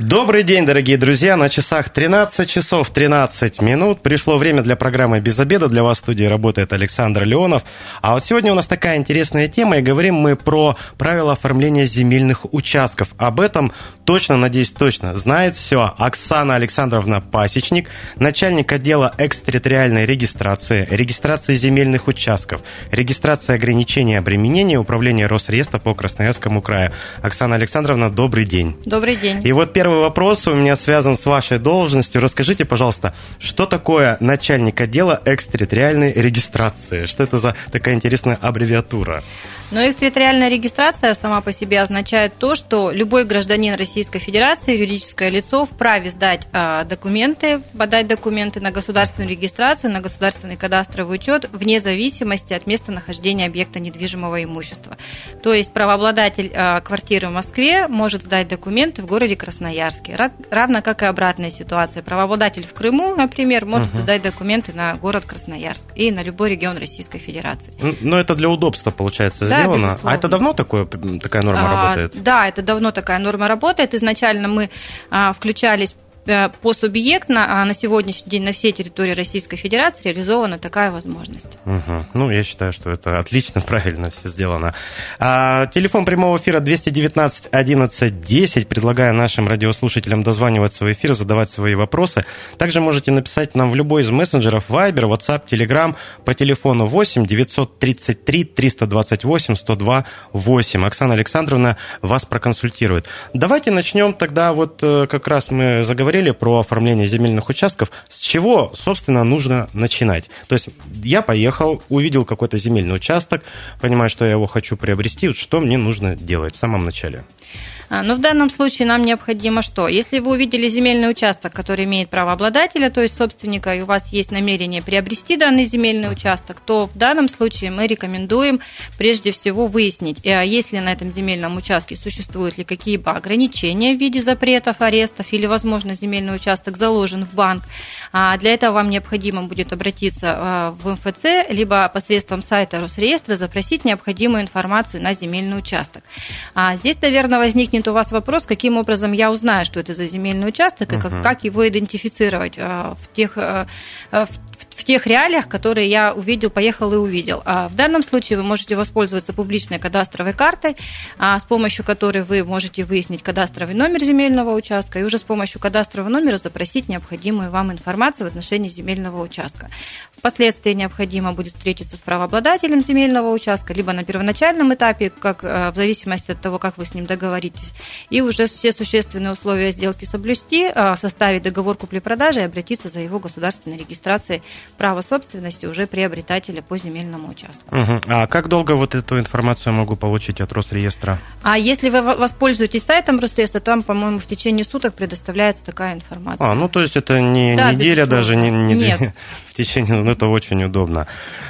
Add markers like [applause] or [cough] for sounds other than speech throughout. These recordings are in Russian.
Добрый день, дорогие друзья. На часах 13 часов 13 минут. Пришло время для программы «Без обеда». Для вас в студии работает Александр Леонов. А вот сегодня у нас такая интересная тема, и говорим мы про правила оформления земельных участков. Об этом точно, надеюсь, точно знает все Оксана Александровна Пасечник, начальник отдела экстерриториальной регистрации, регистрации земельных участков, регистрации ограничений обременения управления Росреестра по Красноярскому краю. Оксана Александровна, добрый день. Добрый день. И вот первый первый вопрос у меня связан с вашей должностью. Расскажите, пожалуйста, что такое начальник отдела экстерриториальной регистрации? Что это за такая интересная аббревиатура? Но экстерриториальная регистрация сама по себе означает то, что любой гражданин Российской Федерации, юридическое лицо, вправе сдать э, документы, подать документы на государственную регистрацию, на государственный кадастровый учет вне зависимости от местонахождения объекта недвижимого имущества. То есть правообладатель э, квартиры в Москве может сдать документы в городе Красноярске, равно как и обратная ситуация. Правообладатель в Крыму, например, может угу. сдать документы на город Красноярск и на любой регион Российской Федерации. Но это для удобства, получается, да, сделано. Безусловно. А это давно такое, такая норма а, работает? Да, это давно такая норма работает. Изначально мы а, включались посубъектно, а на сегодняшний день на всей территории Российской Федерации реализована такая возможность. Угу. Ну, я считаю, что это отлично, [laughs] правильно все сделано. А, телефон прямого эфира 219 11 10. Предлагаю нашим радиослушателям дозваниваться в эфир, задавать свои вопросы. Также можете написать нам в любой из мессенджеров Viber, WhatsApp, Telegram по телефону 8 933 328 102 8. Оксана Александровна вас проконсультирует. Давайте начнем тогда, вот э, как раз мы заговорили говорили про оформление земельных участков. С чего, собственно, нужно начинать? То есть я поехал, увидел какой-то земельный участок, понимаю, что я его хочу приобрести. Что мне нужно делать в самом начале? А, но в данном случае нам необходимо что? Если вы увидели земельный участок, который имеет право обладателя, то есть собственника, и у вас есть намерение приобрести данный земельный участок, то в данном случае мы рекомендуем прежде всего выяснить, э, есть ли на этом земельном участке существуют ли какие-либо ограничения в виде запретов, арестов или, возможно, земельный участок заложен в банк. А для этого вам необходимо будет обратиться э, в МФЦ, либо посредством сайта Росреестра запросить необходимую информацию на земельный участок. А здесь, наверное, возникнет возникнет у вас вопрос, каким образом я узнаю, что это за земельный участок, и как, как его идентифицировать э, в тех, э, в в тех реалиях, которые я увидел, поехал и увидел. А в данном случае вы можете воспользоваться публичной кадастровой картой, а, с помощью которой вы можете выяснить кадастровый номер земельного участка и уже с помощью кадастрового номера запросить необходимую вам информацию в отношении земельного участка. Впоследствии необходимо будет встретиться с правообладателем земельного участка, либо на первоначальном этапе, как, э, в зависимости от того, как вы с ним договоритесь, и уже все существенные условия сделки соблюсти, э, составить договор купли-продажи и обратиться за его государственной регистрацией права собственности уже приобретателя по земельному участку. Угу. А как долго вот эту информацию могу получить от Росреестра? А если вы воспользуетесь сайтом Росреестра, там, по-моему, в течение суток предоставляется такая информация. А, ну то есть это не да, неделя безусловно. даже, не, не Нет. [laughs] в течение, ну это очень удобно.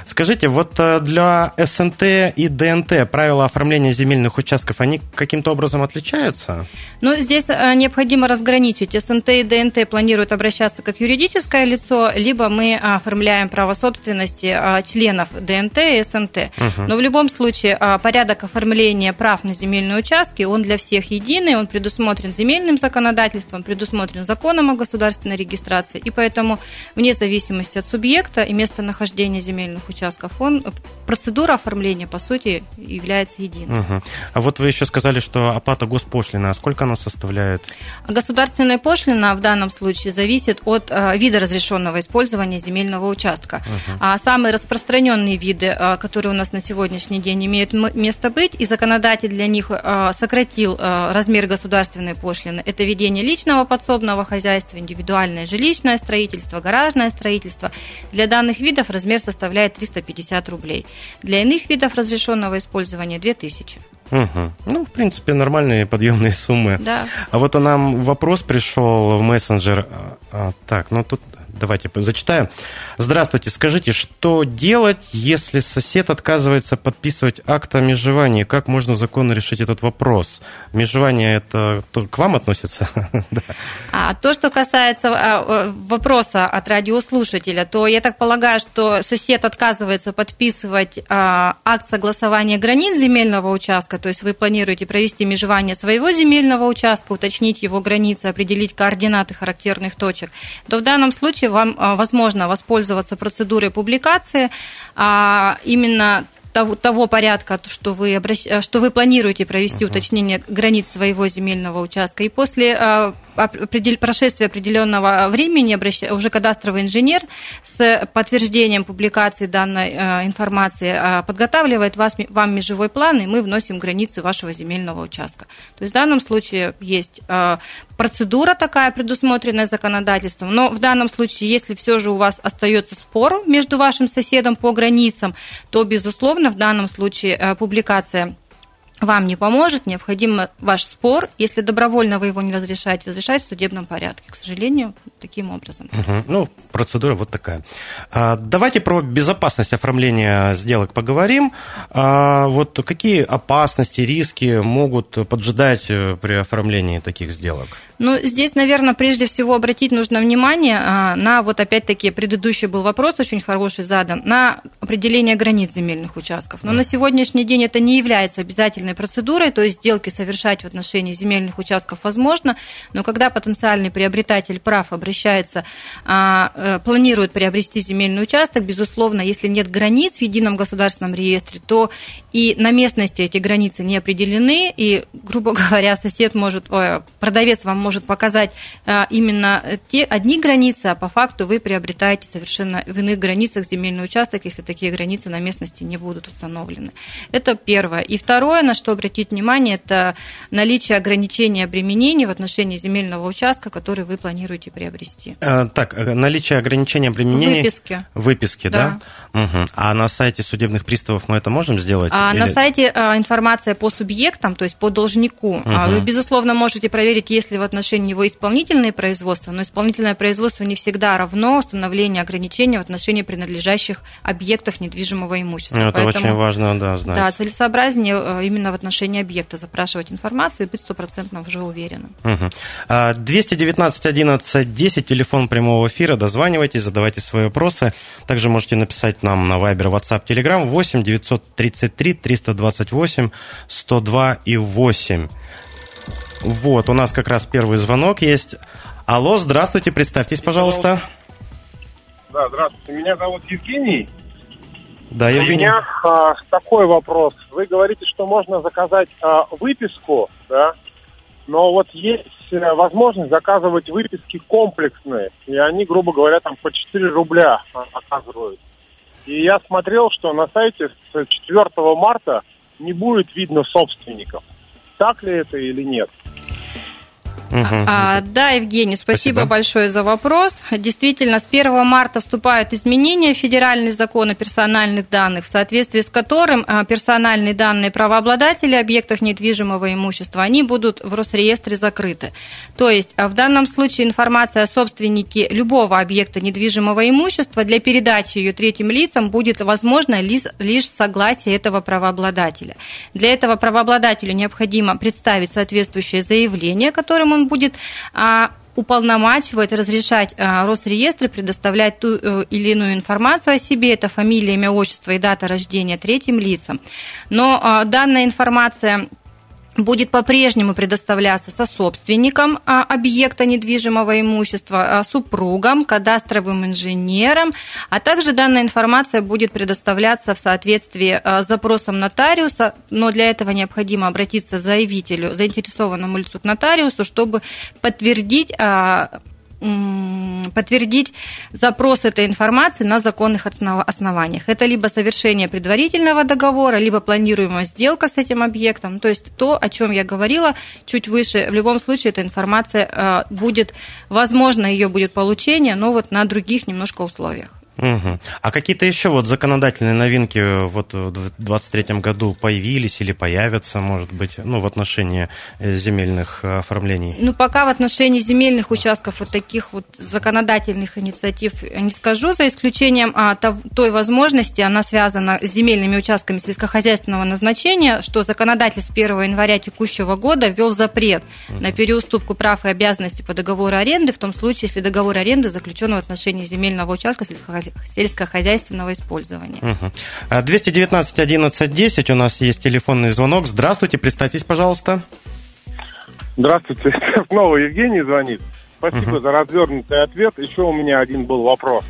Скажите, вот э, для СНТ и ДНТ правила оформления земельных участков, они каким-то образом отличаются? Ну, здесь э, необходимо разграничить. СНТ и ДНТ планируют обращаться как юридическое лицо, либо мы оформляем право собственности э, членов ДНТ и СНТ. Угу. Но в любом случае порядок оформления прав на земельные участки, он для всех единый, он предусмотрен земельным законодательством, предусмотрен законом о государственной регистрации, и поэтому вне зависимости от субъекта и местонахождения земельных участков, он, процедура оформления, по сути, является единой. Угу. А вот вы еще сказали, что оплата госпошлины, а сколько она составляет? Государственная пошлина в данном случае зависит от э, вида разрешенного использования земельного участка. Угу. А самые распространенные виды, э, которые у нас на сегодняшний день имеют место быть, и законодатель для них э, сократил размер государственной пошлины, это ведение личного подсобного хозяйства, индивидуальное жилищное строительство, гаражное строительство. Для данных видов размер составляет 300 350 рублей. Для иных видов разрешенного использования 2000. Угу. Ну, в принципе, нормальные подъемные суммы. Да. А вот нам вопрос пришел в мессенджер. А, так, ну тут давайте зачитаем. Здравствуйте, скажите, что делать, если сосед отказывается подписывать акт о межевании? Как можно законно решить этот вопрос? Межевание это к вам относится? [laughs] А то, что касается а, вопроса от радиослушателя, то я так полагаю, что сосед отказывается подписывать а, акт согласования границ земельного участка, то есть вы планируете провести межевание своего земельного участка, уточнить его границы, определить координаты характерных точек, то в данном случае вам а, возможно воспользоваться процедурой публикации именно того, того порядка, что вы, обращ... что вы планируете провести uh-huh. уточнение границ своего земельного участка. И после прошествии определенного времени уже кадастровый инженер с подтверждением публикации данной э, информации э, подготавливает вас, вам межевой план, и мы вносим границы вашего земельного участка. То есть в данном случае есть э, процедура такая, предусмотренная законодательством, но в данном случае, если все же у вас остается спор между вашим соседом по границам, то, безусловно, в данном случае публикация вам не поможет, необходим ваш спор. Если добровольно вы его не разрешаете, разрешать в судебном порядке. К сожалению, таким образом. Угу. Ну, процедура вот такая. А, давайте про безопасность оформления сделок поговорим. А, вот какие опасности, риски могут поджидать э, при оформлении таких сделок? Ну, здесь, наверное, прежде всего обратить нужно внимание а, на, вот опять-таки, предыдущий был вопрос очень хороший задан, на определение границ земельных участков. Но на сегодняшний день это не является обязательной процедурой, то есть сделки совершать в отношении земельных участков возможно, но когда потенциальный приобретатель прав обращается, а, э, планирует приобрести земельный участок, безусловно, если нет границ в едином государственном реестре, то и на местности эти границы не определены, и, грубо [laughs] говоря, сосед может, продавец вам может показать а, именно те одни границы, а по факту вы приобретаете совершенно в иных границах земельный участок, если такие границы на местности не будут установлены. Это первое. И второе, на что обратить внимание, это наличие ограничения обременений в отношении земельного участка, который вы планируете приобрести. А, так, э, наличие ограничения обременений... Выписки. Выписки, да? да? Угу. А на сайте судебных приставов мы это можем сделать? А Или... на сайте а, информация по субъектам, то есть по должнику. Угу. Вы, безусловно, можете проверить, если в отношении него исполнительные производства, но исполнительное производство не всегда равно установлению ограничений в отношении принадлежащих объектов недвижимого имущества. Это Поэтому, очень важно, да, знать. Да, целесообразнее э, именно в отношении объекта запрашивать информацию и быть стопроцентно уже уверенным. Угу. 219 11 10, телефон прямого эфира, дозванивайтесь, задавайте свои вопросы. Также можете написать нам на Viber, WhatsApp, Telegram 8 933 328 102 и 8. Вот, у нас как раз первый звонок есть. Алло, здравствуйте, представьтесь, пожалуйста. Да, здравствуйте. Меня зовут Евгений. Да, Евгений. У меня а, такой вопрос. Вы говорите, что можно заказать а, выписку, да? Но вот есть э, возможность заказывать выписки комплексные, и они, грубо говоря, там по 4 рубля оказывают. И я смотрел, что на сайте с 4 марта не будет видно собственников. Так ли это или нет? Угу. А, да, Евгений, спасибо, спасибо большое за вопрос. Действительно, с 1 марта вступают изменения в федеральный закон о персональных данных, в соответствии с которым а, персональные данные правообладателей объектов недвижимого имущества, они будут в Росреестре закрыты. То есть а, в данном случае информация о собственнике любого объекта недвижимого имущества для передачи ее третьим лицам будет возможно лишь, лишь согласие этого правообладателя. Для этого правообладателю необходимо представить соответствующее заявление, которым он он будет а, уполномачивать, разрешать а, Росреестры предоставлять ту э, или иную информацию о себе, это фамилия, имя, отчество и дата рождения третьим лицам. Но а, данная информация будет по-прежнему предоставляться сособственникам а, объекта недвижимого имущества, а, супругам, кадастровым инженерам, а также данная информация будет предоставляться в соответствии а, с запросом нотариуса, но для этого необходимо обратиться заявителю, заинтересованному лицу к нотариусу, чтобы подтвердить подтвердить запрос этой информации на законных основаниях. Это либо совершение предварительного договора, либо планируемая сделка с этим объектом. То есть то, о чем я говорила чуть выше, в любом случае эта информация э, будет, возможно, ее будет получение, но вот на других немножко условиях. Угу. А какие-то еще вот законодательные новинки вот в 2023 году появились или появятся, может быть, ну, в отношении э, земельных оформлений? Ну, пока в отношении земельных участков вот таких вот законодательных инициатив не скажу, за исключением а, той возможности, она связана с земельными участками сельскохозяйственного назначения, что законодатель с 1 января текущего года ввел запрет угу. на переуступку прав и обязанностей по договору аренды, в том случае, если договор аренды заключен в отношении земельного участка сельскохозяйственного сельскохозяйственного использования. Угу. 219 11 10 у нас есть телефонный звонок. Здравствуйте, представьтесь, пожалуйста. Здравствуйте, [laughs] снова Евгений звонит. Спасибо угу. за развернутый ответ. Еще у меня один был вопрос.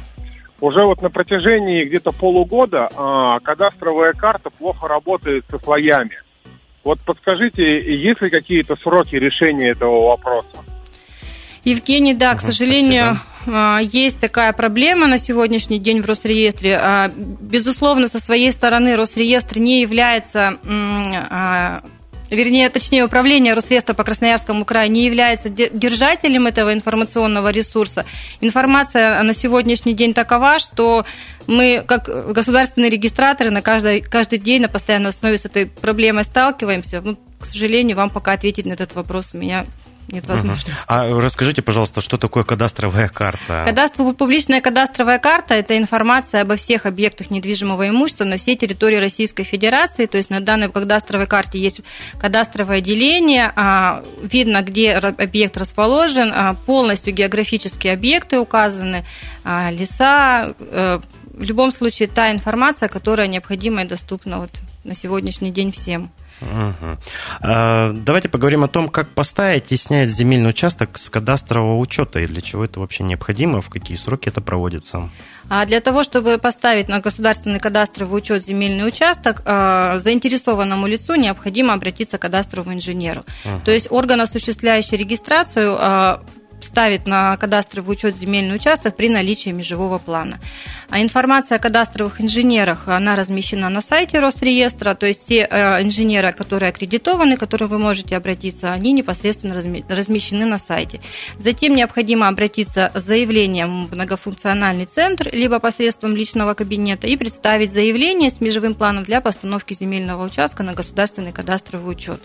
Уже вот на протяжении где-то полугода а, кадастровая карта плохо работает со слоями. Вот подскажите, есть ли какие-то сроки решения этого вопроса? Евгений, да, к сожалению, спасибо. есть такая проблема на сегодняшний день в Росреестре. А, безусловно, со своей стороны Росреестр не является а, вернее, точнее, управление Росреестра по Красноярскому краю не является держателем этого информационного ресурса. Информация на сегодняшний день такова, что мы, как государственные регистраторы, на каждый, каждый день на постоянной основе с этой проблемой сталкиваемся. Ну, к сожалению, вам пока ответить на этот вопрос у меня нет возможности. Угу. А расскажите, пожалуйста, что такое кадастровая карта? Кадастр, публичная кадастровая карта – это информация обо всех объектах недвижимого имущества на всей территории Российской Федерации. То есть на данной кадастровой карте есть кадастровое деление, а, видно, где объект расположен, а, полностью географические объекты указаны, а, леса. Э, в любом случае, та информация, которая необходима и доступна вот на сегодняшний день всем. Угу. Давайте поговорим о том, как поставить и снять земельный участок с кадастрового учета и для чего это вообще необходимо, в какие сроки это проводится. А для того, чтобы поставить на государственный кадастровый учет земельный участок, а, заинтересованному лицу необходимо обратиться к кадастровому инженеру. Угу. То есть орган, осуществляющий регистрацию, а, ставит на кадастровый учет земельный участок при наличии межевого плана. А информация о кадастровых инженерах, она размещена на сайте Росреестра, то есть те э, инженеры, которые аккредитованы, к которым вы можете обратиться, они непосредственно размещены на сайте. Затем необходимо обратиться с заявлением в многофункциональный центр, либо посредством личного кабинета, и представить заявление с межевым планом для постановки земельного участка на государственный кадастровый учет.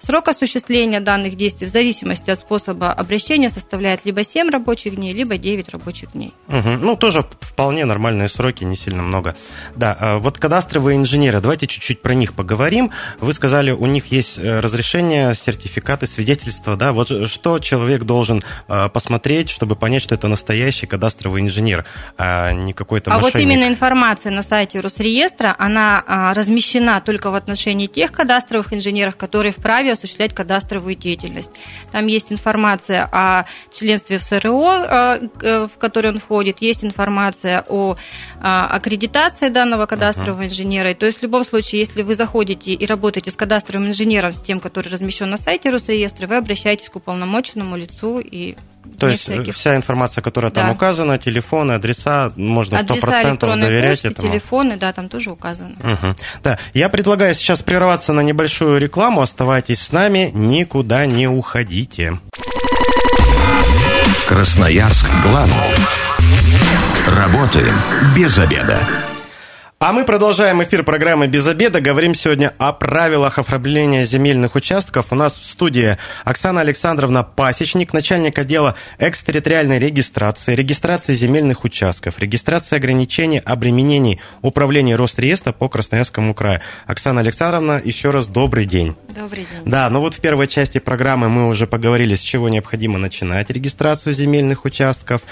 Срок осуществления данных действий в зависимости от способа обращения составляет либо 7 рабочих дней, либо 9 рабочих дней. Угу. Ну, тоже вполне нормальные сроки, не сильно много. Да, а вот кадастровые инженеры, давайте чуть-чуть про них поговорим. Вы сказали, у них есть э, разрешение, сертификаты, свидетельства, да? Вот что человек должен э, посмотреть, чтобы понять, что это настоящий кадастровый инженер, а не какой-то А мошенник? вот именно информация на сайте Росреестра, она а, размещена только в отношении тех кадастровых инженеров, которые вправе осуществлять кадастровую деятельность. Там есть информация о членстве в СРО, э, э, в который он входит, есть информация о э, аккредитации данного кадастрового инженера. То есть в любом случае, если вы заходите и работаете с кадастровым инженером, с тем, который размещен на сайте Росреестра, вы обращаетесь к уполномоченному лицу и то есть всяких... вся информация, которая там да. указана, телефоны, адреса, можно адреса 100% доверять почты, этому. телефоны, да, там тоже указано. Угу. Да, я предлагаю сейчас прерваться на небольшую рекламу. Оставайтесь с нами, никуда не уходите. Красноярск главный. Работаем без обеда. А мы продолжаем эфир программы «Без обеда». Говорим сегодня о правилах оформления земельных участков. У нас в студии Оксана Александровна Пасечник, начальник отдела экстерриториальной регистрации, регистрации земельных участков, регистрации ограничений, обременений управления Росреестра по Красноярскому краю. Оксана Александровна, еще раз добрый день. Добрый день. Да, ну вот в первой части программы мы уже поговорили, с чего необходимо начинать регистрацию земельных участков,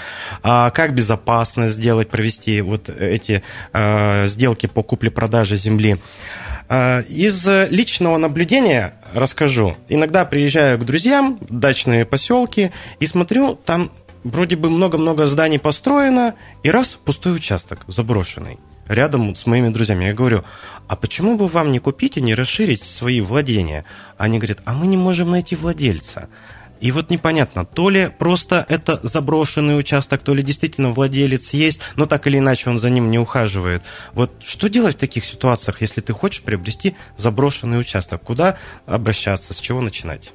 а, как безопасно сделать, провести вот эти а, сделки по купле-продаже земли. А, из личного наблюдения расскажу. Иногда приезжаю к друзьям в дачные поселки и смотрю, там вроде бы много-много зданий построено, и раз пустой участок заброшенный рядом с моими друзьями. Я говорю, а почему бы вам не купить и не расширить свои владения? Они говорят, а мы не можем найти владельца. И вот непонятно, то ли просто это заброшенный участок, то ли действительно владелец есть, но так или иначе он за ним не ухаживает. Вот что делать в таких ситуациях, если ты хочешь приобрести заброшенный участок? Куда обращаться, с чего начинать?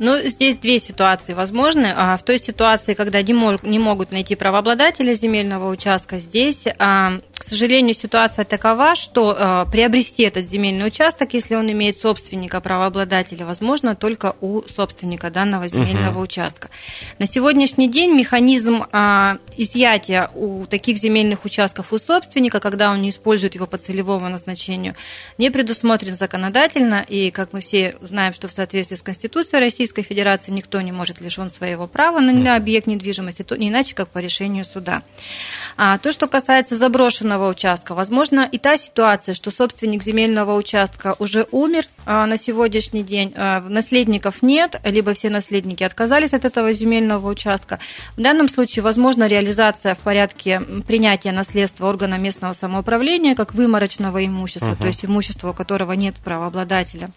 Ну, здесь две ситуации возможны. А, в той ситуации, когда не, мог, не могут найти правообладателя земельного участка, здесь, а, к сожалению, ситуация такова, что а, приобрести этот земельный участок, если он имеет собственника, правообладателя, возможно только у собственника данного земельного угу. участка. На сегодняшний день механизм изъятия у таких земельных участков у собственника, когда он не использует его по целевому назначению, не предусмотрен законодательно, и, как мы все знаем, что в соответствии с Конституцией Российской Федерации никто не может лишен своего права на объект недвижимости, то не иначе, как по решению суда. А то, что касается заброшенного участка, возможно и та ситуация, что собственник земельного участка уже умер а, на сегодняшний день, а, наследников нет, либо все наследники отказались от этого земельного участка. В данном случае возможно реализация в порядке принятия наследства органа местного самоуправления как выморочного имущества, угу. то есть имущества, у которого нет правообладателя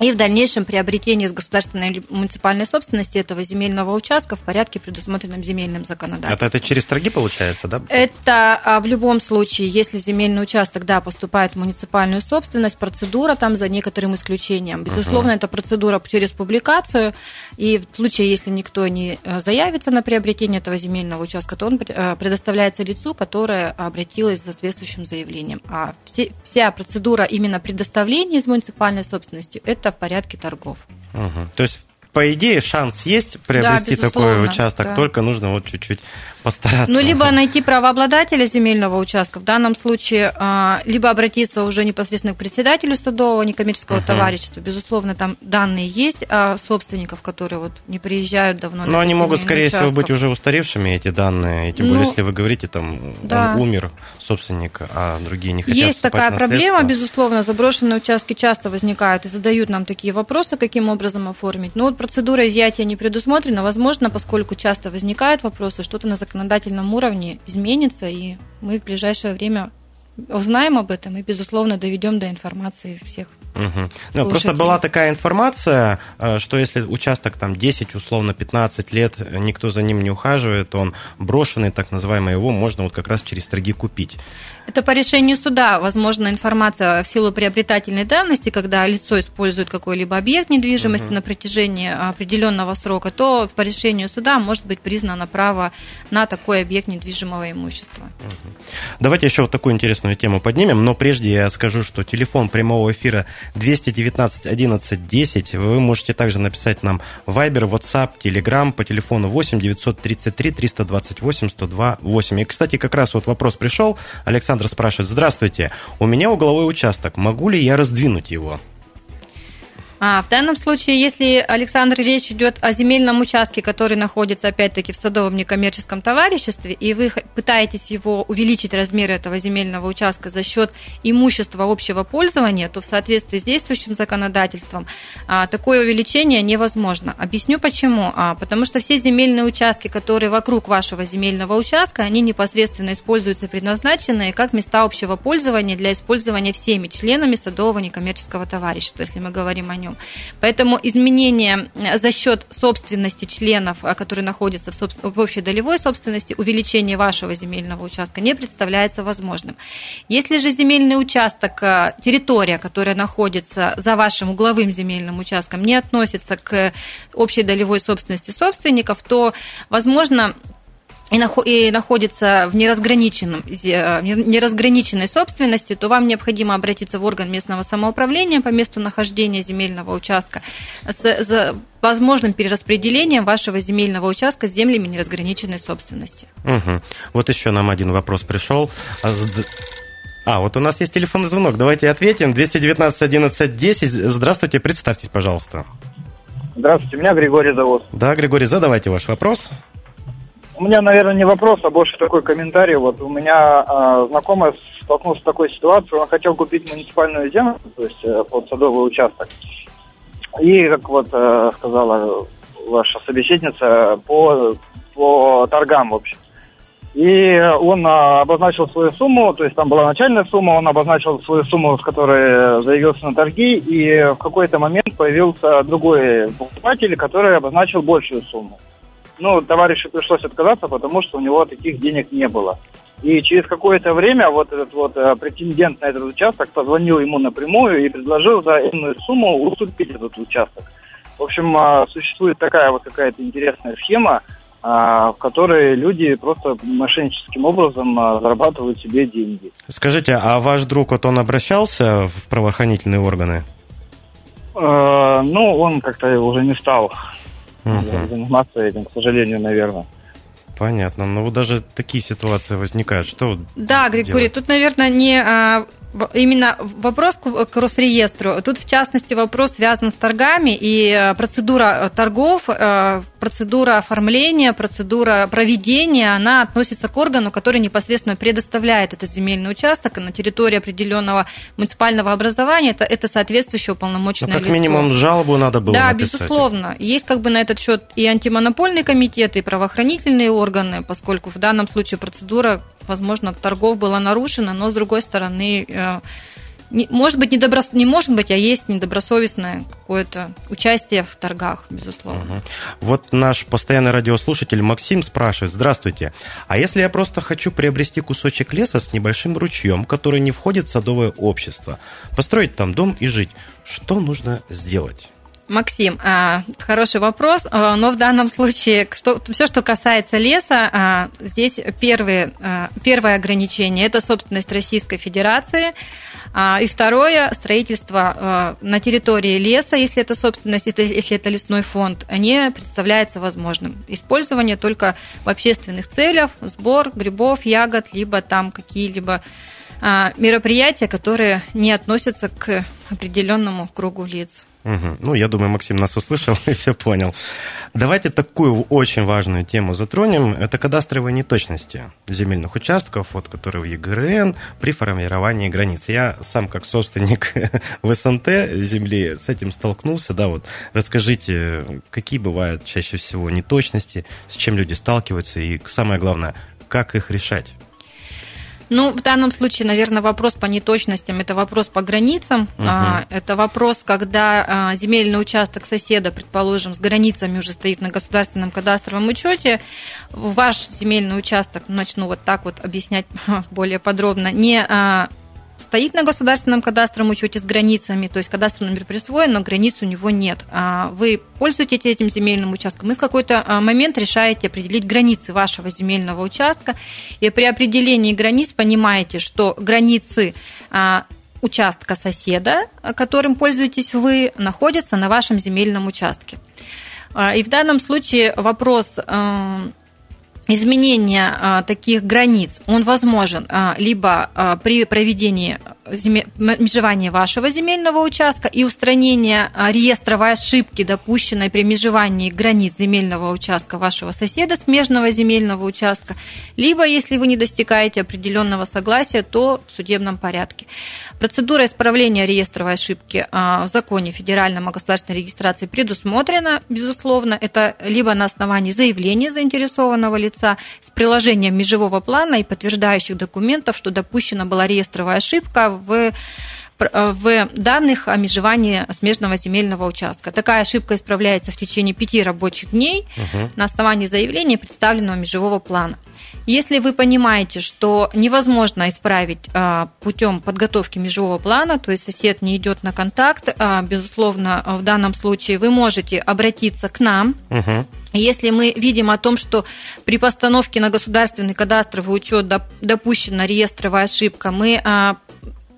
и в дальнейшем приобретение с государственной или муниципальной собственности этого земельного участка в порядке, предусмотренном земельным законодательством. Это, это через торги получается, да? Это а, в любом случае, если земельный участок, да, поступает в муниципальную собственность, процедура там за некоторым исключением. Безусловно, uh-huh. это процедура через публикацию, и в случае, если никто не э, заявится на приобретение этого земельного участка, то он э, предоставляется лицу, которое обратилось за соответствующим заявлением. А все, вся процедура именно предоставления из муниципальной собственности – это в порядке торгов. Угу. То есть по идее, шанс есть приобрести да, такой участок, да. только нужно вот чуть-чуть постараться. Ну, либо найти правообладателя земельного участка, в данном случае, а, либо обратиться уже непосредственно к председателю садового некоммерческого uh-huh. товарищества. Безусловно, там данные есть собственников, которые вот не приезжают давно. Но они могут, скорее участков. всего, быть уже устаревшими, эти данные. И тем ну, более, если вы говорите, там, да. он умер, собственник, а другие не хотят Есть такая проблема, безусловно, заброшенные участки часто возникают и задают нам такие вопросы, каким образом оформить. Но вот процедура изъятия не предусмотрена. Возможно, поскольку часто возникают вопросы, что-то на законодательном уровне изменится, и мы в ближайшее время узнаем об этом и, безусловно, доведем до информации всех Угу. Ну, просто была такая информация, э, что если участок там 10, условно 15 лет, никто за ним не ухаживает, он брошенный, так называемый, его можно вот как раз через торги купить. Это по решению суда, возможно, информация в силу приобретательной данности, когда лицо использует какой-либо объект недвижимости угу. на протяжении определенного срока, то по решению суда может быть признано право на такой объект недвижимого имущества. Угу. Давайте еще вот такую интересную тему поднимем, но прежде я скажу, что телефон прямого эфира 219 11 10. Вы можете также написать нам Viber, WhatsApp, Telegram по телефону 8 933 328 102 8. И, кстати, как раз вот вопрос пришел. Александр спрашивает, здравствуйте, у меня угловой участок, могу ли я раздвинуть его? А, в данном случае, если, Александр, речь идет о земельном участке, который находится, опять-таки, в садовом некоммерческом товариществе, и вы пытаетесь его увеличить размер этого земельного участка за счет имущества общего пользования, то в соответствии с действующим законодательством а, такое увеличение невозможно. Объясню почему. А, потому что все земельные участки, которые вокруг вашего земельного участка, они непосредственно используются предназначенные как места общего пользования для использования всеми членами садового некоммерческого товарищества, если мы говорим о нем нем. Поэтому изменение э, за счет собственности членов, э, которые находятся в, соб... в общей долевой собственности, увеличение вашего земельного участка не представляется возможным. Если же земельный участок, э, территория, которая находится за вашим угловым земельным участком, не относится к общей долевой собственности собственников, то, возможно, и находится в неразграниченном, э, неразграниченной собственности, то вам необходимо обратиться в орган местного самоуправления по месту нахождения земельного участка с возможным перераспределением вашего земельного участка с землями неразграниченной собственности. Угу. Вот еще нам один вопрос пришел. А, а, вот у нас есть телефонный звонок. Давайте ответим. 219 11 10. Здравствуйте, представьтесь, пожалуйста. Здравствуйте, меня Григорий зовут. Да, Григорий, задавайте ваш вопрос. У меня, наверное, не вопрос, а больше такой комментарий. Вот у меня э, знакомый столкнулся с такой ситуацией, он хотел купить муниципальную землю, то есть э, под садовый участок. И, как вот э, сказала ваша собеседница, по, по торгам, в общем. И он а, обозначил свою сумму, то есть там была начальная сумма, он обозначил свою сумму, с которой заявился на торги, и в какой-то момент появился другой покупатель, который обозначил большую сумму ну, товарищу пришлось отказаться, потому что у него таких денег не было. И через какое-то время вот этот вот э, претендент на этот участок позвонил ему напрямую и предложил за иную сумму уступить этот участок. В общем, а, существует такая вот какая-то интересная схема, а, в которой люди просто мошенническим образом а, зарабатывают себе деньги. Скажите, а ваш друг, вот он обращался в правоохранительные органы? Э, ну, он как-то уже не стал угу. заниматься этим, к сожалению, наверное. Понятно. Но вот даже такие ситуации возникают. Что Да, Григорий, делать? тут, наверное, не а, именно вопрос к Росреестру. Тут, в частности, вопрос связан с торгами, и э, процедура э, торгов, э, процедура оформления, процедура проведения, она относится к органу, который непосредственно предоставляет этот земельный участок на территории определенного муниципального образования. Это, это соответствующее уполномоченное ну, как минимум жалобу надо было Да, написать. безусловно. Есть как бы на этот счет и антимонопольный комитет, и правоохранительные органы, поскольку в данном случае процедура возможно, торгов была нарушена, но, с другой стороны, э, может быть, недоброс... не может быть, а есть недобросовестное какое-то участие в торгах, безусловно. Угу. Вот наш постоянный радиослушатель Максим спрашивает, здравствуйте, а если я просто хочу приобрести кусочек леса с небольшим ручьем, который не входит в садовое общество, построить там дом и жить, что нужно сделать? Максим, а, хороший вопрос, а, но в данном случае что, все, что касается леса, а, здесь первые, первое ограничение – это собственность Российской Федерации, и второе – строительство на территории леса, если это собственность, если это лесной фонд, не представляется возможным. Использование только в общественных целях, сбор грибов, ягод, либо там какие-либо мероприятия, которые не относятся к определенному кругу лиц. Угу. Ну, я думаю, Максим нас услышал [laughs] и все понял. Давайте такую очень важную тему затронем. Это кадастровые неточности земельных участков, вот, которые в ЕГРН при формировании границ. Я сам как собственник [laughs] в СНТ земли с этим столкнулся. Да, вот. Расскажите, какие бывают чаще всего неточности, с чем люди сталкиваются и, самое главное, как их решать? Ну, в данном случае, наверное, вопрос по неточностям, это вопрос по границам. Угу. Это вопрос, когда а, земельный участок соседа, предположим, с границами уже стоит на государственном кадастровом учете. Ваш земельный участок, начну вот так вот объяснять [laughs] более подробно, не а, стоит на государственном кадастровом учете с границами, то есть кадастровый номер присвоен, но границ у него нет. А вы пользуетесь этим земельным участком и в какой-то а, момент решаете определить границы вашего земельного участка. И при определении границ понимаете, что границы а, участка соседа, которым пользуетесь вы, находятся на вашем земельном участке. И в данном случае вопрос изменение а, таких границ, он возможен а, либо а, при проведении межевания вашего земельного участка и устранения а, реестровой ошибки, допущенной при межевании границ земельного участка вашего соседа, смежного земельного участка, либо, если вы не достигаете определенного согласия, то в судебном порядке. Процедура исправления реестровой ошибки а, в законе федеральном о государственной регистрации предусмотрена, безусловно. Это либо на основании заявления заинтересованного лица с приложением межевого плана и подтверждающих документов, что допущена была реестровая ошибка в в данных о межевании смежного земельного участка. Такая ошибка исправляется в течение пяти рабочих дней угу. на основании заявления представленного межевого плана. Если вы понимаете, что невозможно исправить а, путем подготовки межевого плана, то есть сосед не идет на контакт, а, безусловно, в данном случае вы можете обратиться к нам. Угу. Если мы видим о том, что при постановке на государственный кадастровый учет допущена реестровая ошибка, мы Э,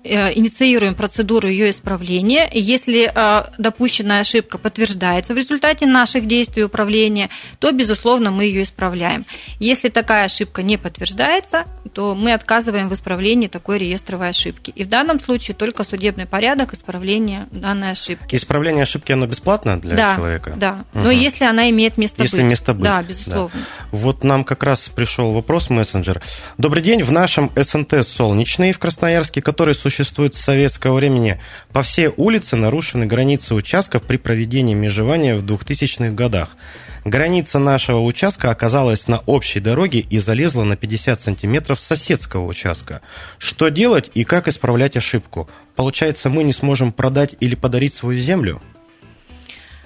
инициируем процедуру ее исправления. Если э, допущенная ошибка подтверждается в результате наших действий управления, то, безусловно, мы ее исправляем. Если такая ошибка не подтверждается, то мы отказываем в исправлении такой реестровой ошибки. И в данном случае только судебный порядок исправления данной ошибки. Исправление ошибки, оно бесплатно для да, человека? Да, угу. но если она имеет место если быть. место быть. Да, безусловно. Да. Вот нам как раз пришел вопрос мессенджер. Добрый день, в нашем СНТ «Солнечный» в Красноярске, который существует существует с советского времени. По всей улице нарушены границы участков при проведении межевания в 2000-х годах. Граница нашего участка оказалась на общей дороге и залезла на 50 сантиметров соседского участка. Что делать и как исправлять ошибку? Получается, мы не сможем продать или подарить свою землю?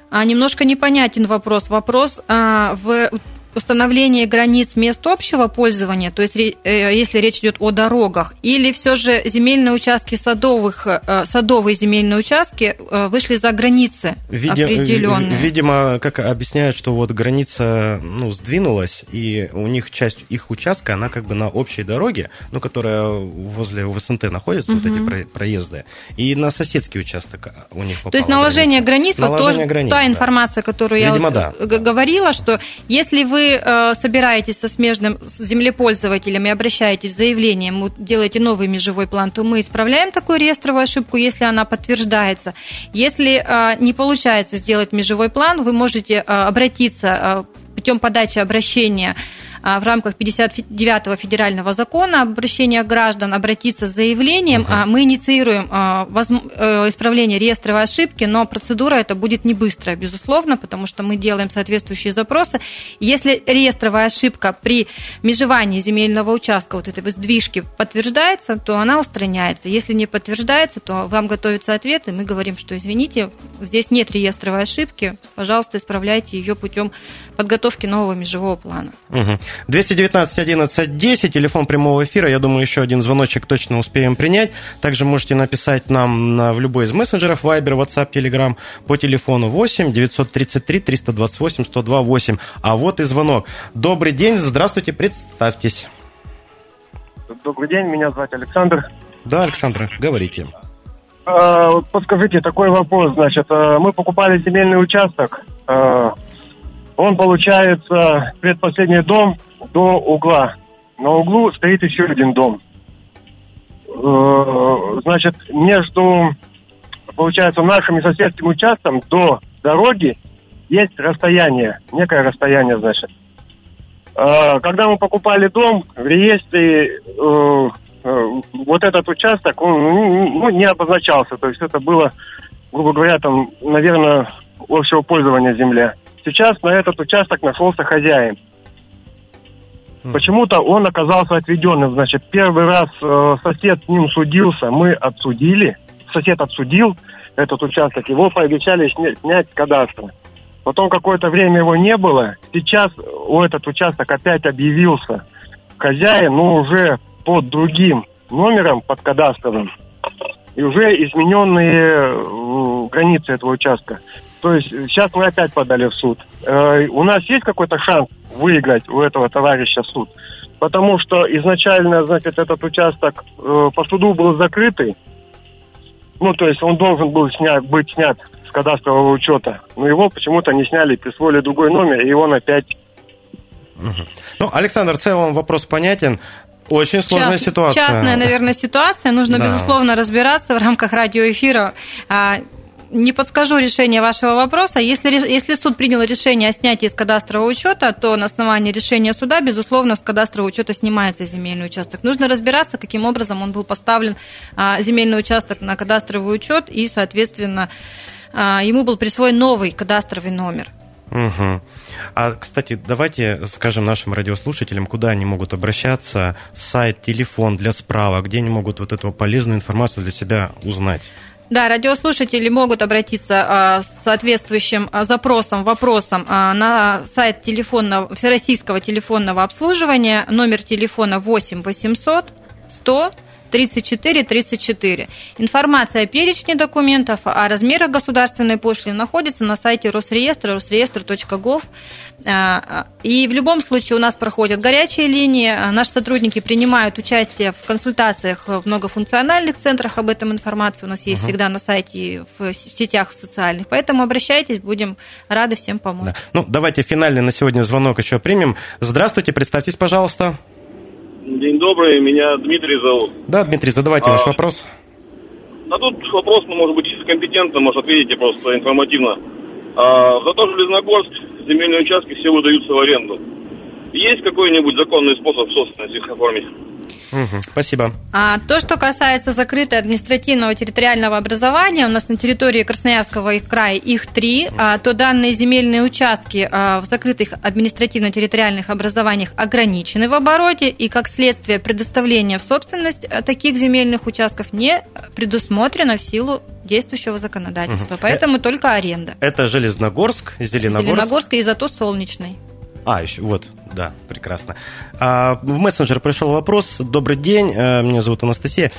А, немножко непонятен вопрос. Вопрос а, в установление границ мест общего пользования, то есть э, если речь идет о дорогах, или все же земельные участки садовых, э, садовые земельные участки э, вышли за границы Види, определенные? Видимо, как объясняют, что вот граница ну, сдвинулась, и у них часть их участка, она как бы на общей дороге, ну, которая возле ВСНТ находится, угу. вот эти проезды, и на соседский участок у них То есть наложение границ, наложение вот тоже границ, та да. информация, которую Видимо, я вот да. говорила, что если вы э, собираетесь со смежным землепользователем и обращаетесь с заявлением, делаете новый межевой план, то мы исправляем такую реестровую ошибку, если она подтверждается. Если э, не получается сделать межевой план, вы можете э, обратиться путем подачи обращения в рамках 59-го федерального закона обращения граждан обратиться с заявлением. Угу. Мы инициируем а, э, исправление реестровой ошибки, но процедура это будет не быстрая, безусловно, потому что мы делаем соответствующие запросы. Если реестровая ошибка при межевании земельного участка, вот этой сдвижки подтверждается, то она устраняется. Если не подтверждается, то вам готовится ответ, и мы говорим, что извините, здесь нет реестровой ошибки, пожалуйста, исправляйте ее путем подготовки нового межевого плана. Угу. 219 11 10, телефон прямого эфира. Я думаю, еще один звоночек точно успеем принять. Также можете написать нам на, в любой из мессенджеров Viber, WhatsApp, Telegram по телефону 8 933 328 102 8. А вот и звонок. Добрый день, здравствуйте, представьтесь. Добрый день, меня зовут Александр. Да, Александр, говорите. А, подскажите, такой вопрос, значит, а, мы покупали земельный участок, а, он получается предпоследний дом до угла. На углу стоит еще один дом. Э, значит, между, получается, нашим и соседским участком до дороги есть расстояние, некое расстояние, значит. Э, когда мы покупали дом, в реестре э, вот этот участок, он ну, не обозначался. То есть это было, грубо говоря, там, наверное, общего пользования земля. Сейчас на этот участок нашелся хозяин. Почему-то он оказался отведенным. Значит, первый раз э, сосед с ним судился, мы отсудили. Сосед отсудил этот участок, его пообещали снять, снять кадастр. Потом какое-то время его не было. Сейчас у этот участок опять объявился хозяин, но уже под другим номером, под кадастровым. И уже измененные э, границы этого участка. То есть сейчас мы опять подали в суд. Э, у нас есть какой-то шанс выиграть у этого товарища суд? Потому что изначально, значит, этот участок э, по суду был закрытый. Ну, то есть он должен был снять, быть снят с кадастрового учета. Но его почему-то не сняли, присвоили другой номер, и он опять... Ну, Александр, в целом вопрос понятен. Очень сложная Част, ситуация. Частная, наверное, ситуация. Нужно, да. безусловно, разбираться в рамках радиоэфира. Не подскажу решение вашего вопроса. Если, если суд принял решение о снятии из кадастрового учета, то на основании решения суда, безусловно, с кадастрового учета снимается земельный участок. Нужно разбираться, каким образом он был поставлен, а, земельный участок, на кадастровый учет, и, соответственно, а, ему был присвоен новый кадастровый номер. Угу. А, кстати, давайте скажем нашим радиослушателям, куда они могут обращаться, сайт, телефон для справок, где они могут вот эту полезную информацию для себя узнать. Да, радиослушатели могут обратиться а, с соответствующим а, запросом, вопросом а, на сайт телефонного, Всероссийского телефонного обслуживания, номер телефона 8 800 100 34 34. Информация о перечне документов, о размерах государственной пошлины находится на сайте Росреестра, росреестр.гов. А, и в любом случае у нас проходят горячие линии, наши сотрудники принимают участие в консультациях в многофункциональных центрах, об этом информация у нас есть угу. всегда на сайте, в сетях социальных. Поэтому обращайтесь, будем рады всем помочь. Да. Ну, давайте финальный на сегодня звонок еще примем. Здравствуйте, представьтесь, пожалуйста. День добрый, меня Дмитрий зовут. Да, Дмитрий, задавайте а, ваш вопрос. А тут вопрос, ну, может быть, чисто компетентно, может, ответите просто информативно. А, за то Железногорск земельные участки все выдаются в аренду. Есть какой-нибудь законный способ собственности их оформить? Угу, спасибо. А, то, что касается закрытого административного территориального образования, у нас на территории Красноярского края их три, а, то данные земельные участки а, в закрытых административно-территориальных образованиях ограничены в обороте, и как следствие предоставления в собственность а, таких земельных участков не предусмотрено в силу действующего законодательства. Угу. Поэтому э- только аренда. Это Железногорск, Зеленогорск. Зеленогорск и зато Солнечный. А, еще, вот, да, прекрасно. А, в мессенджер пришел вопрос. Добрый день, э, меня зовут Анастасия.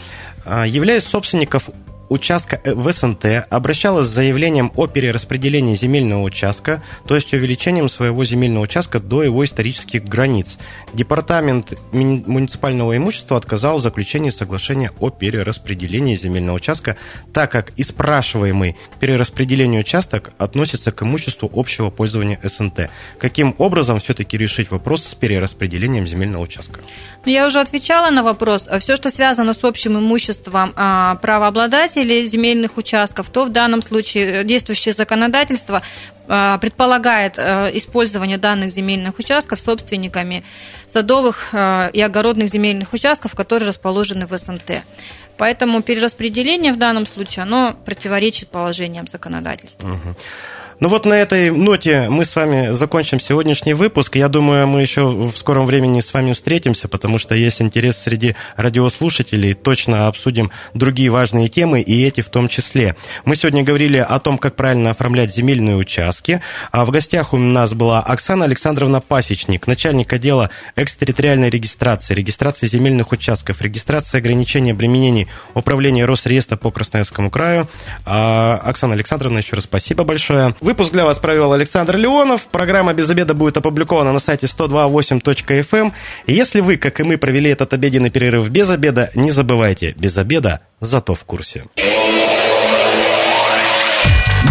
А, являюсь собственников участка э, в СНТ обращалась с заявлением о перераспределении земельного участка, то есть увеличением своего земельного участка до его исторических границ. Департамент муниципального имущества отказал в заключении соглашения о перераспределении земельного участка, так как и спрашиваемый перераспределение участок относится к имуществу общего пользования СНТ. Каким образом все-таки решить вопрос с перераспределением земельного участка? Ну, я уже отвечала на вопрос. Все, что связано с общим имуществом а, правообладателей земельных участков, то в данном случае действующее законодательство а, предполагает а, использование данных земельных участков собственниками садовых и огородных земельных участков, которые расположены в СНТ. Поэтому перераспределение в данном случае, оно противоречит положениям законодательства. Угу. Ну вот на этой ноте мы с вами закончим сегодняшний выпуск. Я думаю, мы еще в скором времени с вами встретимся, потому что есть интерес среди радиослушателей. Точно обсудим другие важные темы, и эти в том числе. Мы сегодня говорили о том, как правильно оформлять земельные участки. А в гостях у нас была Оксана Александровна Пасечник, начальник отдела экстерриториальной регистрации, регистрации земельных участков, регистрации ограничения обременений управления Росреестра по Красноярскому краю. А, Оксана Александровна, еще раз спасибо большое. Выпуск для вас провел Александр Леонов. Программа «Без обеда» будет опубликована на сайте 128.fm. Эм. Если вы, как и мы, провели этот обеденный перерыв без обеда, не забывайте, без обеда зато в курсе.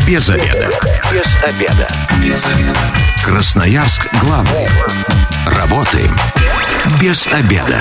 Без обеда. Без обеда. Без обеда. Красноярск главный. Работаем без обеда.